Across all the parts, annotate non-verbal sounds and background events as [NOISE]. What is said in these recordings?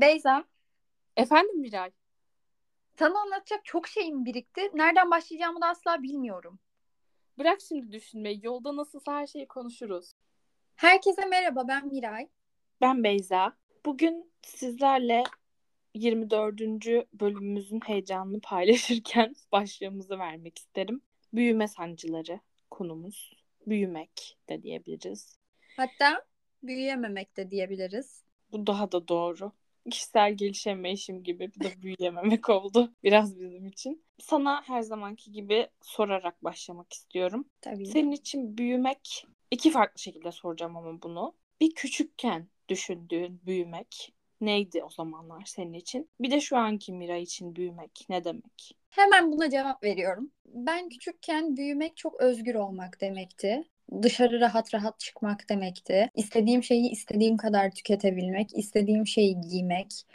Beyza, Efendim Miray? sana anlatacak çok şeyim birikti. Nereden başlayacağımı da asla bilmiyorum. Bırak şimdi düşünmeyi. Yolda nasılsa her şeyi konuşuruz. Herkese merhaba, ben Miray. Ben Beyza. Bugün sizlerle 24. bölümümüzün heyecanını paylaşırken [LAUGHS] başlığımızı vermek isterim. Büyüme sancıları konumuz. Büyümek de diyebiliriz. Hatta büyüyememek de diyebiliriz. Bu daha da doğru. Kişisel gelişemeyişim gibi bir de büyüyememek oldu [LAUGHS] biraz bizim için. Sana her zamanki gibi sorarak başlamak istiyorum. Tabii. Senin için büyümek iki farklı şekilde soracağım ama bunu. Bir küçükken düşündüğün büyümek neydi o zamanlar senin için? Bir de şu anki Mira için büyümek ne demek? Hemen buna cevap veriyorum. Ben küçükken büyümek çok özgür olmak demekti. Dışarı rahat rahat çıkmak demekti. İstediğim şeyi istediğim kadar tüketebilmek, istediğim şeyi giymek.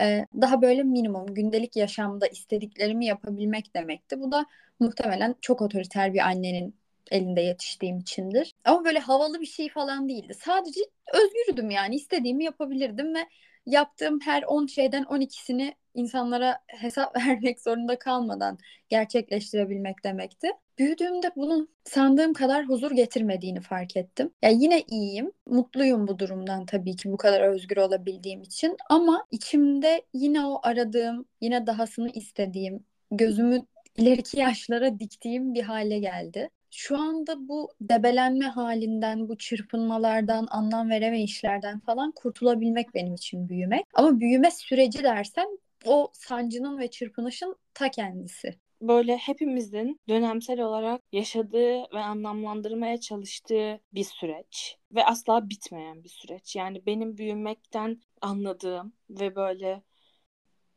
Ee, daha böyle minimum gündelik yaşamda istediklerimi yapabilmek demekti. Bu da muhtemelen çok otoriter bir annenin elinde yetiştiğim içindir. Ama böyle havalı bir şey falan değildi. Sadece özgürdüm yani istediğimi yapabilirdim ve yaptığım her 10 şeyden 12'sini insanlara hesap [LAUGHS] vermek zorunda kalmadan gerçekleştirebilmek demekti. Büyüdüğümde bunun sandığım kadar huzur getirmediğini fark ettim. Ya yani yine iyiyim, mutluyum bu durumdan tabii ki bu kadar özgür olabildiğim için ama içimde yine o aradığım, yine dahasını istediğim, gözümü ileriki yaşlara diktiğim bir hale geldi. Şu anda bu debelenme halinden, bu çırpınmalardan, anlam veremeyişlerden falan kurtulabilmek benim için büyümek. Ama büyüme süreci dersen o sancının ve çırpınışın ta kendisi. Böyle hepimizin dönemsel olarak yaşadığı ve anlamlandırmaya çalıştığı bir süreç ve asla bitmeyen bir süreç. Yani benim büyümekten anladığım ve böyle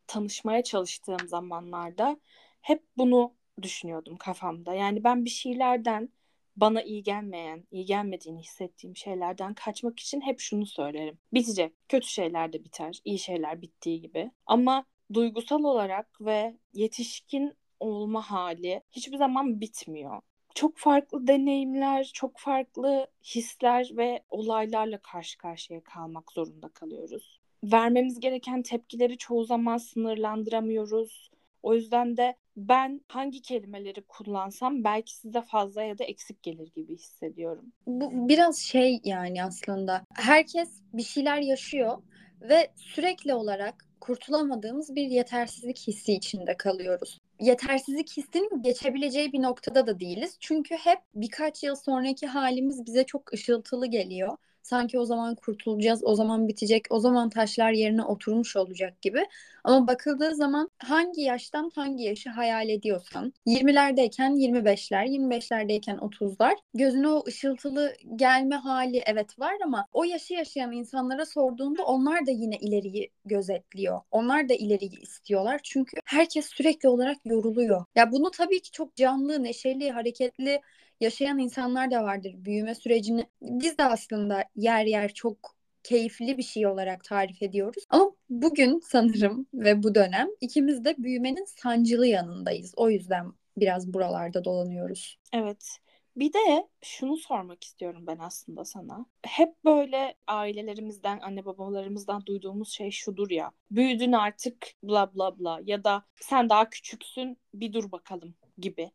tanışmaya çalıştığım zamanlarda hep bunu düşünüyordum kafamda. Yani ben bir şeylerden bana iyi gelmeyen, iyi gelmediğini hissettiğim şeylerden kaçmak için hep şunu söylerim. Bitecek. Kötü şeyler de biter. iyi şeyler bittiği gibi. Ama duygusal olarak ve yetişkin olma hali hiçbir zaman bitmiyor. Çok farklı deneyimler, çok farklı hisler ve olaylarla karşı karşıya kalmak zorunda kalıyoruz. Vermemiz gereken tepkileri çoğu zaman sınırlandıramıyoruz. O yüzden de ben hangi kelimeleri kullansam belki size fazla ya da eksik gelir gibi hissediyorum. Bu biraz şey yani aslında. Herkes bir şeyler yaşıyor ve sürekli olarak kurtulamadığımız bir yetersizlik hissi içinde kalıyoruz. Yetersizlik hissinin geçebileceği bir noktada da değiliz. Çünkü hep birkaç yıl sonraki halimiz bize çok ışıltılı geliyor sanki o zaman kurtulacağız, o zaman bitecek, o zaman taşlar yerine oturmuş olacak gibi. Ama bakıldığı zaman hangi yaştan hangi yaşı hayal ediyorsan 20'lerdeyken 25'ler, 25'lerdeyken 30'lar gözüne o ışıltılı gelme hali evet var ama o yaşı yaşayan insanlara sorduğunda onlar da yine ileriyi gözetliyor. Onlar da ileriyi istiyorlar. Çünkü herkes sürekli olarak yoruluyor. Ya bunu tabii ki çok canlı, neşeli, hareketli yaşayan insanlar da vardır. Büyüme sürecini biz de aslında yer yer çok keyifli bir şey olarak tarif ediyoruz. Ama bugün sanırım ve bu dönem ikimiz de büyümenin sancılı yanındayız. O yüzden biraz buralarda dolanıyoruz. Evet. Bir de şunu sormak istiyorum ben aslında sana. Hep böyle ailelerimizden, anne babalarımızdan duyduğumuz şey şudur ya. Büyüdün artık bla bla bla ya da sen daha küçüksün bir dur bakalım gibi.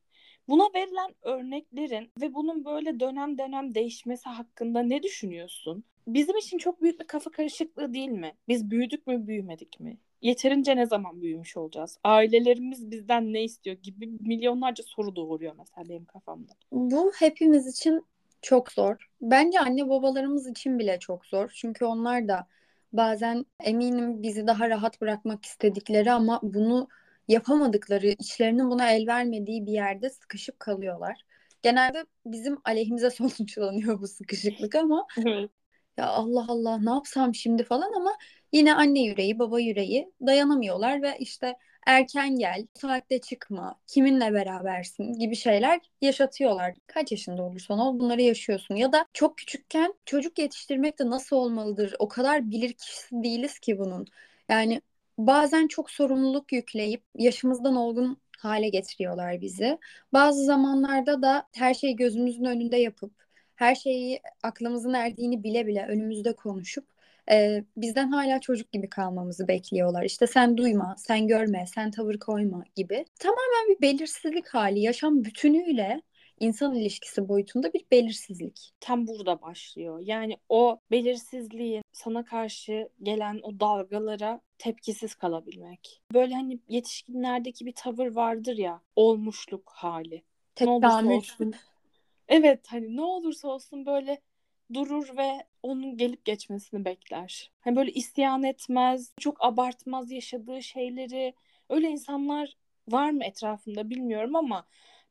Buna verilen örneklerin ve bunun böyle dönem dönem değişmesi hakkında ne düşünüyorsun? Bizim için çok büyük bir kafa karışıklığı değil mi? Biz büyüdük mü, büyümedik mi? Yeterince ne zaman büyümüş olacağız? Ailelerimiz bizden ne istiyor gibi milyonlarca soru doğuruyor mesela benim kafamda. Bu hepimiz için çok zor. Bence anne babalarımız için bile çok zor. Çünkü onlar da bazen eminim bizi daha rahat bırakmak istedikleri ama bunu yapamadıkları, içlerinin buna el vermediği bir yerde sıkışıp kalıyorlar. Genelde bizim aleyhimize [LAUGHS] sonuçlanıyor bu sıkışıklık ama ya Allah Allah ne yapsam şimdi falan ama yine anne yüreği, baba yüreği dayanamıyorlar ve işte erken gel, saatte çıkma, kiminle berabersin gibi şeyler yaşatıyorlar. Kaç yaşında olursan ol bunları yaşıyorsun. Ya da çok küçükken çocuk yetiştirmek de nasıl olmalıdır? O kadar bilir kişisi değiliz ki bunun. Yani bazen çok sorumluluk yükleyip yaşımızdan olgun hale getiriyorlar bizi. Bazı zamanlarda da her şeyi gözümüzün önünde yapıp her şeyi aklımızın erdiğini bile bile önümüzde konuşup e, bizden hala çocuk gibi kalmamızı bekliyorlar. İşte sen duyma, sen görme, sen tavır koyma gibi. Tamamen bir belirsizlik hali, yaşam bütünüyle insan ilişkisi boyutunda bir belirsizlik. Tam burada başlıyor. Yani o belirsizliğin sana karşı gelen o dalgalara tepkisiz kalabilmek. Böyle hani yetişkinlerdeki bir tavır vardır ya, olmuşluk hali. Tek ne olursa olsun. Evet hani ne olursa olsun böyle durur ve onun gelip geçmesini bekler. Hani böyle isyan etmez, çok abartmaz yaşadığı şeyleri. Öyle insanlar var mı etrafında bilmiyorum ama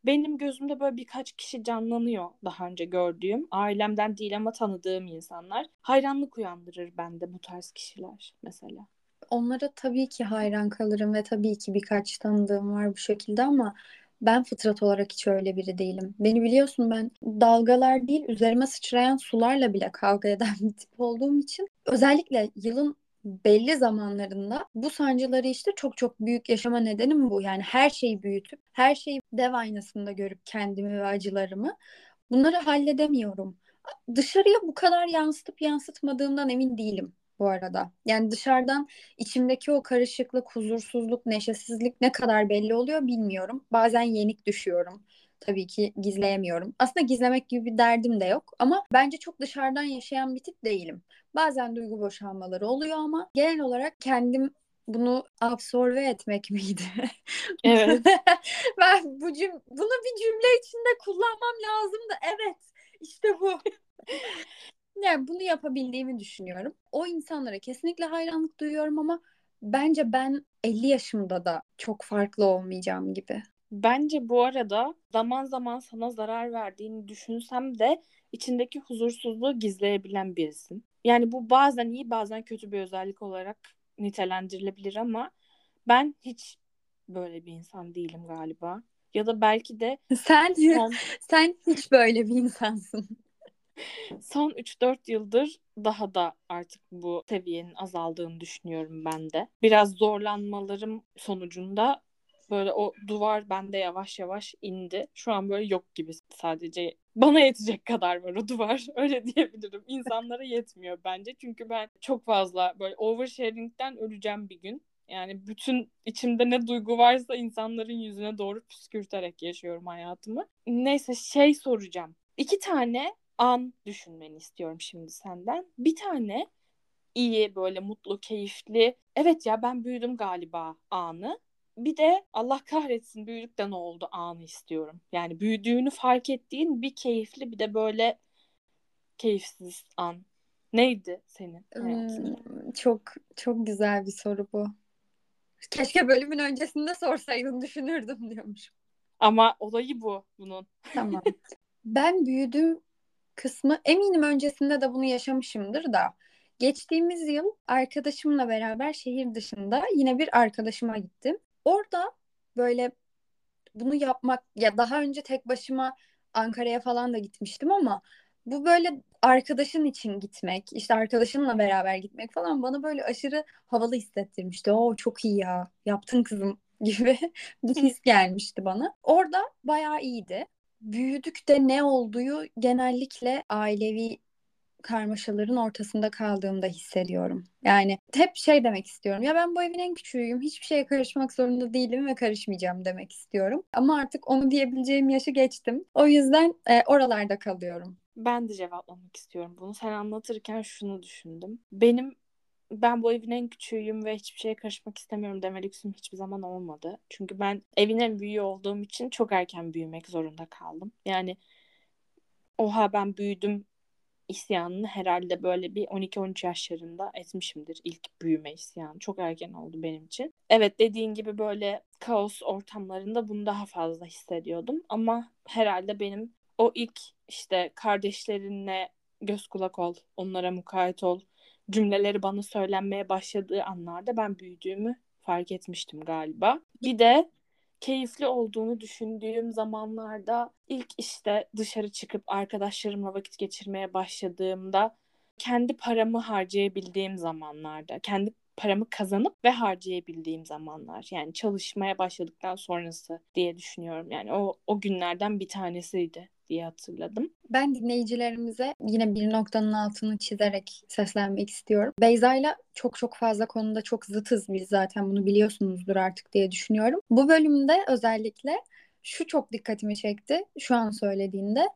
benim gözümde böyle birkaç kişi canlanıyor daha önce gördüğüm. Ailemden değil ama tanıdığım insanlar. Hayranlık uyandırır bende bu tarz kişiler mesela. Onlara tabii ki hayran kalırım ve tabii ki birkaç tanıdığım var bu şekilde ama ben fıtrat olarak hiç öyle biri değilim. Beni biliyorsun ben dalgalar değil üzerime sıçrayan sularla bile kavga eden bir tip olduğum için özellikle yılın belli zamanlarında bu sancıları işte çok çok büyük yaşama nedenim bu. Yani her şeyi büyütüp her şeyi dev aynasında görüp kendimi ve acılarımı bunları halledemiyorum. Dışarıya bu kadar yansıtıp yansıtmadığımdan emin değilim bu arada. Yani dışarıdan içimdeki o karışıklık, huzursuzluk, neşesizlik ne kadar belli oluyor bilmiyorum. Bazen yenik düşüyorum. Tabii ki gizleyemiyorum. Aslında gizlemek gibi bir derdim de yok ama bence çok dışarıdan yaşayan bir tip değilim. Bazen duygu boşalmaları oluyor ama genel olarak kendim bunu absorbe etmek miydi? [LAUGHS] Evet. [LAUGHS] ben bu cüm bunu bir cümle içinde kullanmam lazımdı. Evet. İşte bu. [LAUGHS] Yani bunu yapabildiğimi düşünüyorum. O insanlara kesinlikle hayranlık duyuyorum ama bence ben 50 yaşımda da çok farklı olmayacağım gibi. Bence bu arada zaman zaman sana zarar verdiğini düşünsem de içindeki huzursuzluğu gizleyebilen birisin. Yani bu bazen iyi bazen kötü bir özellik olarak nitelendirilebilir ama ben hiç böyle bir insan değilim galiba. Ya da belki de [LAUGHS] sen son... [LAUGHS] sen hiç böyle bir insansın. [LAUGHS] Son 3-4 yıldır daha da artık bu seviyenin azaldığını düşünüyorum ben de. Biraz zorlanmalarım sonucunda böyle o duvar bende yavaş yavaş indi. Şu an böyle yok gibi sadece bana yetecek kadar var o [LAUGHS] duvar. Öyle diyebilirim. İnsanlara yetmiyor bence. Çünkü ben çok fazla böyle oversharing'den öleceğim bir gün. Yani bütün içimde ne duygu varsa insanların yüzüne doğru püskürterek yaşıyorum hayatımı. Neyse şey soracağım. İki tane an düşünmeni istiyorum şimdi senden. Bir tane iyi böyle mutlu, keyifli. Evet ya ben büyüdüm galiba anı. Bir de Allah kahretsin büyüdük de ne oldu anı istiyorum. Yani büyüdüğünü fark ettiğin bir keyifli bir de böyle keyifsiz an. Neydi senin Hmm, çok çok güzel bir soru bu. Keşke bölümün öncesinde sorsaydın düşünürdüm diyormuş. Ama olayı bu bunun. Tamam. [LAUGHS] ben büyüdüm kısmı eminim öncesinde de bunu yaşamışımdır da geçtiğimiz yıl arkadaşımla beraber şehir dışında yine bir arkadaşıma gittim. Orada böyle bunu yapmak ya daha önce tek başıma Ankara'ya falan da gitmiştim ama bu böyle arkadaşın için gitmek, işte arkadaşınla beraber gitmek falan bana böyle aşırı havalı hissettirmişti. O çok iyi ya, yaptın kızım [LAUGHS] gibi bir his gelmişti bana. Orada bayağı iyiydi büyüdükte ne olduğu genellikle ailevi karmaşaların ortasında kaldığımda hissediyorum. Yani hep şey demek istiyorum. Ya ben bu evin en küçüğüyüm. Hiçbir şeye karışmak zorunda değilim ve karışmayacağım demek istiyorum. Ama artık onu diyebileceğim yaşı geçtim. O yüzden e, oralarda kalıyorum. Ben de cevaplamak istiyorum bunu. Sen anlatırken şunu düşündüm. Benim ben bu evin en küçüğüyüm ve hiçbir şeye karışmak istemiyorum deme lüksüm hiçbir zaman olmadı. Çünkü ben evin en büyüğü olduğum için çok erken büyümek zorunda kaldım. Yani oha ben büyüdüm isyanını herhalde böyle bir 12-13 yaşlarında etmişimdir ilk büyüme isyanı. Çok erken oldu benim için. Evet dediğin gibi böyle kaos ortamlarında bunu daha fazla hissediyordum. Ama herhalde benim o ilk işte kardeşlerinle göz kulak ol, onlara mukayyet ol, cümleleri bana söylenmeye başladığı anlarda ben büyüdüğümü fark etmiştim galiba. Bir de keyifli olduğunu düşündüğüm zamanlarda ilk işte dışarı çıkıp arkadaşlarımla vakit geçirmeye başladığımda kendi paramı harcayabildiğim zamanlarda, kendi paramı kazanıp ve harcayabildiğim zamanlar. Yani çalışmaya başladıktan sonrası diye düşünüyorum. Yani o o günlerden bir tanesiydi diye hatırladım. Ben dinleyicilerimize yine bir noktanın altını çizerek seslenmek istiyorum. Beyza'yla çok çok fazla konuda çok zıtız biz zaten bunu biliyorsunuzdur artık diye düşünüyorum. Bu bölümde özellikle şu çok dikkatimi çekti şu an söylediğinde.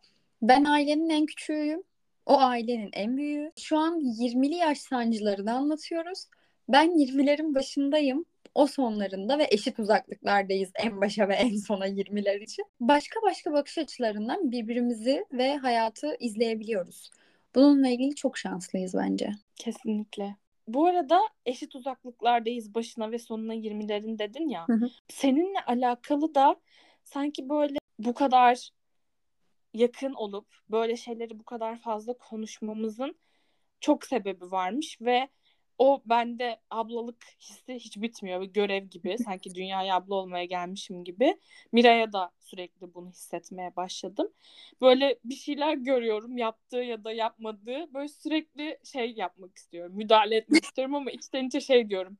Ben ailenin en küçüğüyüm. O ailenin en büyüğü. Şu an 20'li yaş sancılarını anlatıyoruz. Ben 20'lerin başındayım. O sonlarında ve eşit uzaklıklardayız en başa ve en sona 20'ler için. Başka başka bakış açılarından birbirimizi ve hayatı izleyebiliyoruz. Bununla ilgili çok şanslıyız bence. Kesinlikle. Bu arada eşit uzaklıklardayız başına ve sonuna 20'lerin dedin ya. Hı hı. Seninle alakalı da sanki böyle bu kadar yakın olup böyle şeyleri bu kadar fazla konuşmamızın çok sebebi varmış ve o bende ablalık hissi hiç bitmiyor. Bir görev gibi. [LAUGHS] Sanki dünyaya abla olmaya gelmişim gibi. Miray'a da sürekli bunu hissetmeye başladım. Böyle bir şeyler görüyorum. Yaptığı ya da yapmadığı. Böyle sürekli şey yapmak istiyorum. Müdahale etmek [LAUGHS] istiyorum ama içten içe şey diyorum.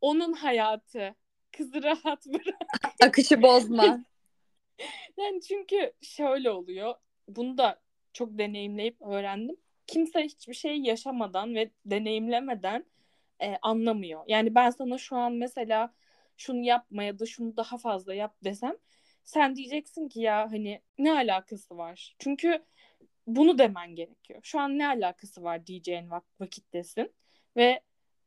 Onun hayatı. Kızı rahat bırak. [LAUGHS] Akışı bozma. yani çünkü şöyle oluyor. Bunu da çok deneyimleyip öğrendim kimse hiçbir şey yaşamadan ve deneyimlemeden e, anlamıyor. Yani ben sana şu an mesela şunu yapma ya da şunu daha fazla yap desem sen diyeceksin ki ya hani ne alakası var? Çünkü bunu demen gerekiyor. Şu an ne alakası var diyeceğin vak- vakittesin ve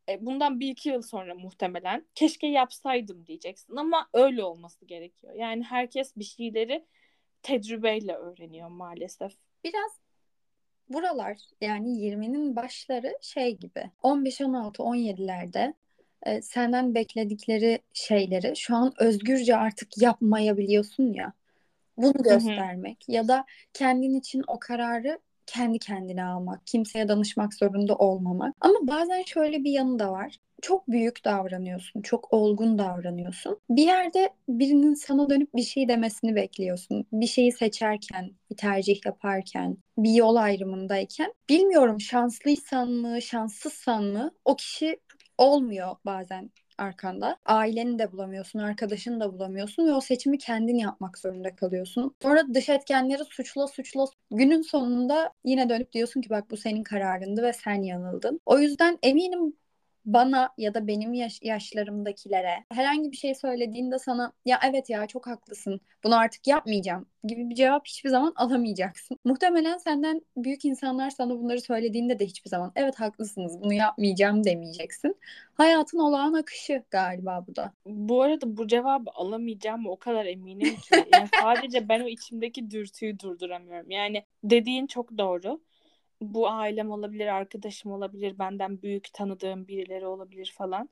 e, bundan bir iki yıl sonra muhtemelen keşke yapsaydım diyeceksin ama öyle olması gerekiyor. Yani herkes bir şeyleri tecrübeyle öğreniyor maalesef. Biraz buralar yani 20'nin başları şey gibi 15, 16, 17'lerde e, senden bekledikleri şeyleri şu an özgürce artık yapmayabiliyorsun ya. Bunu göstermek ya da kendin için o kararı kendi kendine almak, kimseye danışmak zorunda olmamak. Ama bazen şöyle bir yanı da var çok büyük davranıyorsun, çok olgun davranıyorsun. Bir yerde birinin sana dönüp bir şey demesini bekliyorsun. Bir şeyi seçerken, bir tercih yaparken, bir yol ayrımındayken. Bilmiyorum şanslıysan mı, şanssızsan mı o kişi olmuyor bazen arkanda. Aileni de bulamıyorsun, arkadaşını da bulamıyorsun ve o seçimi kendin yapmak zorunda kalıyorsun. Sonra dış etkenleri suçla suçla. Günün sonunda yine dönüp diyorsun ki bak bu senin kararındı ve sen yanıldın. O yüzden eminim bana ya da benim yaş- yaşlarımdakilere herhangi bir şey söylediğinde sana ya evet ya çok haklısın bunu artık yapmayacağım gibi bir cevap hiçbir zaman alamayacaksın. [LAUGHS] Muhtemelen senden büyük insanlar sana bunları söylediğinde de hiçbir zaman evet haklısınız bunu yapmayacağım demeyeceksin. Hayatın olağan akışı galiba bu da. Bu arada bu cevabı alamayacağım o kadar eminim ki. Yani [LAUGHS] sadece ben o içimdeki dürtüyü durduramıyorum. Yani dediğin çok doğru bu ailem olabilir, arkadaşım olabilir, benden büyük tanıdığım birileri olabilir falan.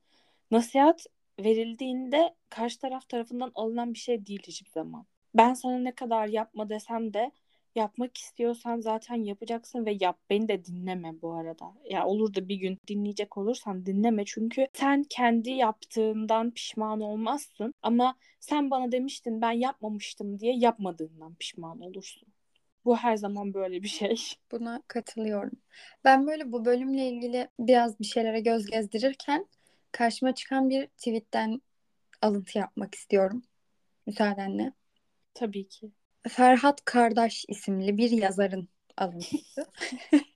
Nasihat verildiğinde karşı taraf tarafından alınan bir şey değil hiçbir zaman. Ben sana ne kadar yapma desem de yapmak istiyorsan zaten yapacaksın ve yap. Beni de dinleme bu arada. Ya olur da bir gün dinleyecek olursan dinleme çünkü sen kendi yaptığından pişman olmazsın ama sen bana demiştin ben yapmamıştım diye yapmadığından pişman olursun. Bu her zaman böyle bir şey. [LAUGHS] Buna katılıyorum. Ben böyle bu bölümle ilgili biraz bir şeylere göz gezdirirken karşıma çıkan bir tweetten alıntı yapmak istiyorum. Müsaadenle. Tabii ki. Ferhat Kardeş isimli bir yazarın alıntısı. [LAUGHS]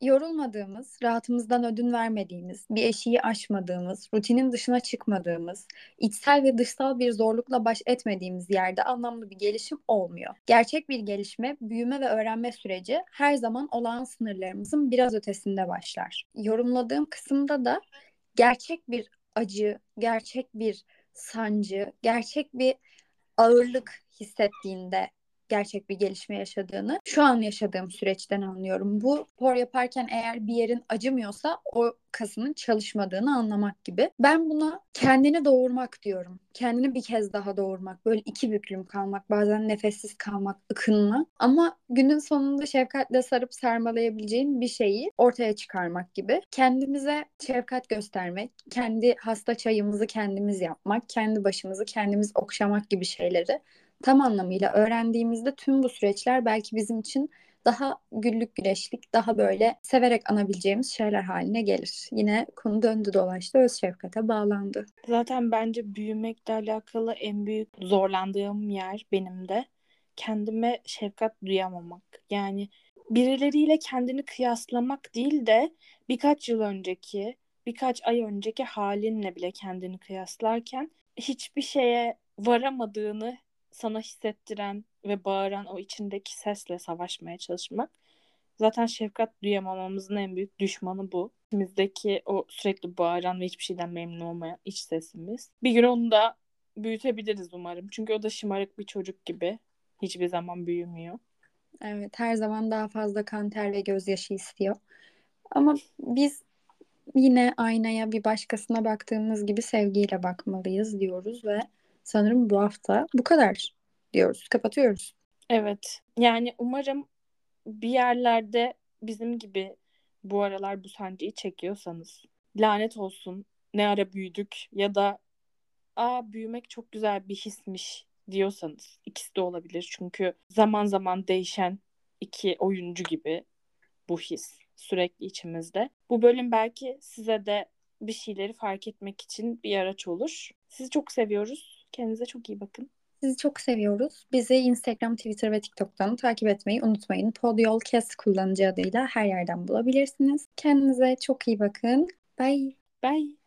yorulmadığımız, rahatımızdan ödün vermediğimiz, bir eşiği aşmadığımız, rutinin dışına çıkmadığımız, içsel ve dışsal bir zorlukla baş etmediğimiz yerde anlamlı bir gelişim olmuyor. Gerçek bir gelişme, büyüme ve öğrenme süreci her zaman olağan sınırlarımızın biraz ötesinde başlar. Yorumladığım kısımda da gerçek bir acı, gerçek bir sancı, gerçek bir ağırlık hissettiğinde gerçek bir gelişme yaşadığını şu an yaşadığım süreçten anlıyorum. Bu spor yaparken eğer bir yerin acımıyorsa o kasının çalışmadığını anlamak gibi. Ben buna kendini doğurmak diyorum. Kendini bir kez daha doğurmak. Böyle iki büklüm kalmak. Bazen nefessiz kalmak, ıkınma. Ama günün sonunda şefkatle sarıp sarmalayabileceğin bir şeyi ortaya çıkarmak gibi. Kendimize şefkat göstermek, kendi hasta çayımızı kendimiz yapmak, kendi başımızı kendimiz okşamak gibi şeyleri tam anlamıyla öğrendiğimizde tüm bu süreçler belki bizim için daha güllük güleşlik, daha böyle severek anabileceğimiz şeyler haline gelir. Yine konu döndü dolaştı, öz şefkate bağlandı. Zaten bence büyümekle alakalı en büyük zorlandığım yer benim de kendime şefkat duyamamak. Yani birileriyle kendini kıyaslamak değil de birkaç yıl önceki, birkaç ay önceki halinle bile kendini kıyaslarken hiçbir şeye varamadığını sana hissettiren ve bağıran o içindeki sesle savaşmaya çalışmak. Zaten şefkat duyamamamızın en büyük düşmanı bu. İçimizdeki o sürekli bağıran ve hiçbir şeyden memnun olmayan iç sesimiz. Bir gün onu da büyütebiliriz umarım. Çünkü o da şımarık bir çocuk gibi. Hiçbir zaman büyümüyor. Evet, her zaman daha fazla kan ter ve gözyaşı istiyor. Ama biz yine aynaya bir başkasına baktığımız gibi sevgiyle bakmalıyız diyoruz ve sanırım bu hafta bu kadar diyoruz. Kapatıyoruz. Evet. Yani umarım bir yerlerde bizim gibi bu aralar bu sancıyı çekiyorsanız lanet olsun ne ara büyüdük ya da aa büyümek çok güzel bir hismiş diyorsanız ikisi de olabilir. Çünkü zaman zaman değişen iki oyuncu gibi bu his sürekli içimizde. Bu bölüm belki size de bir şeyleri fark etmek için bir araç olur. Sizi çok seviyoruz. Kendinize çok iyi bakın. Sizi çok seviyoruz. Bizi Instagram, Twitter ve TikTok'tan takip etmeyi unutmayın. Podyolcast kullanıcı adıyla her yerden bulabilirsiniz. Kendinize çok iyi bakın. Bye. Bye.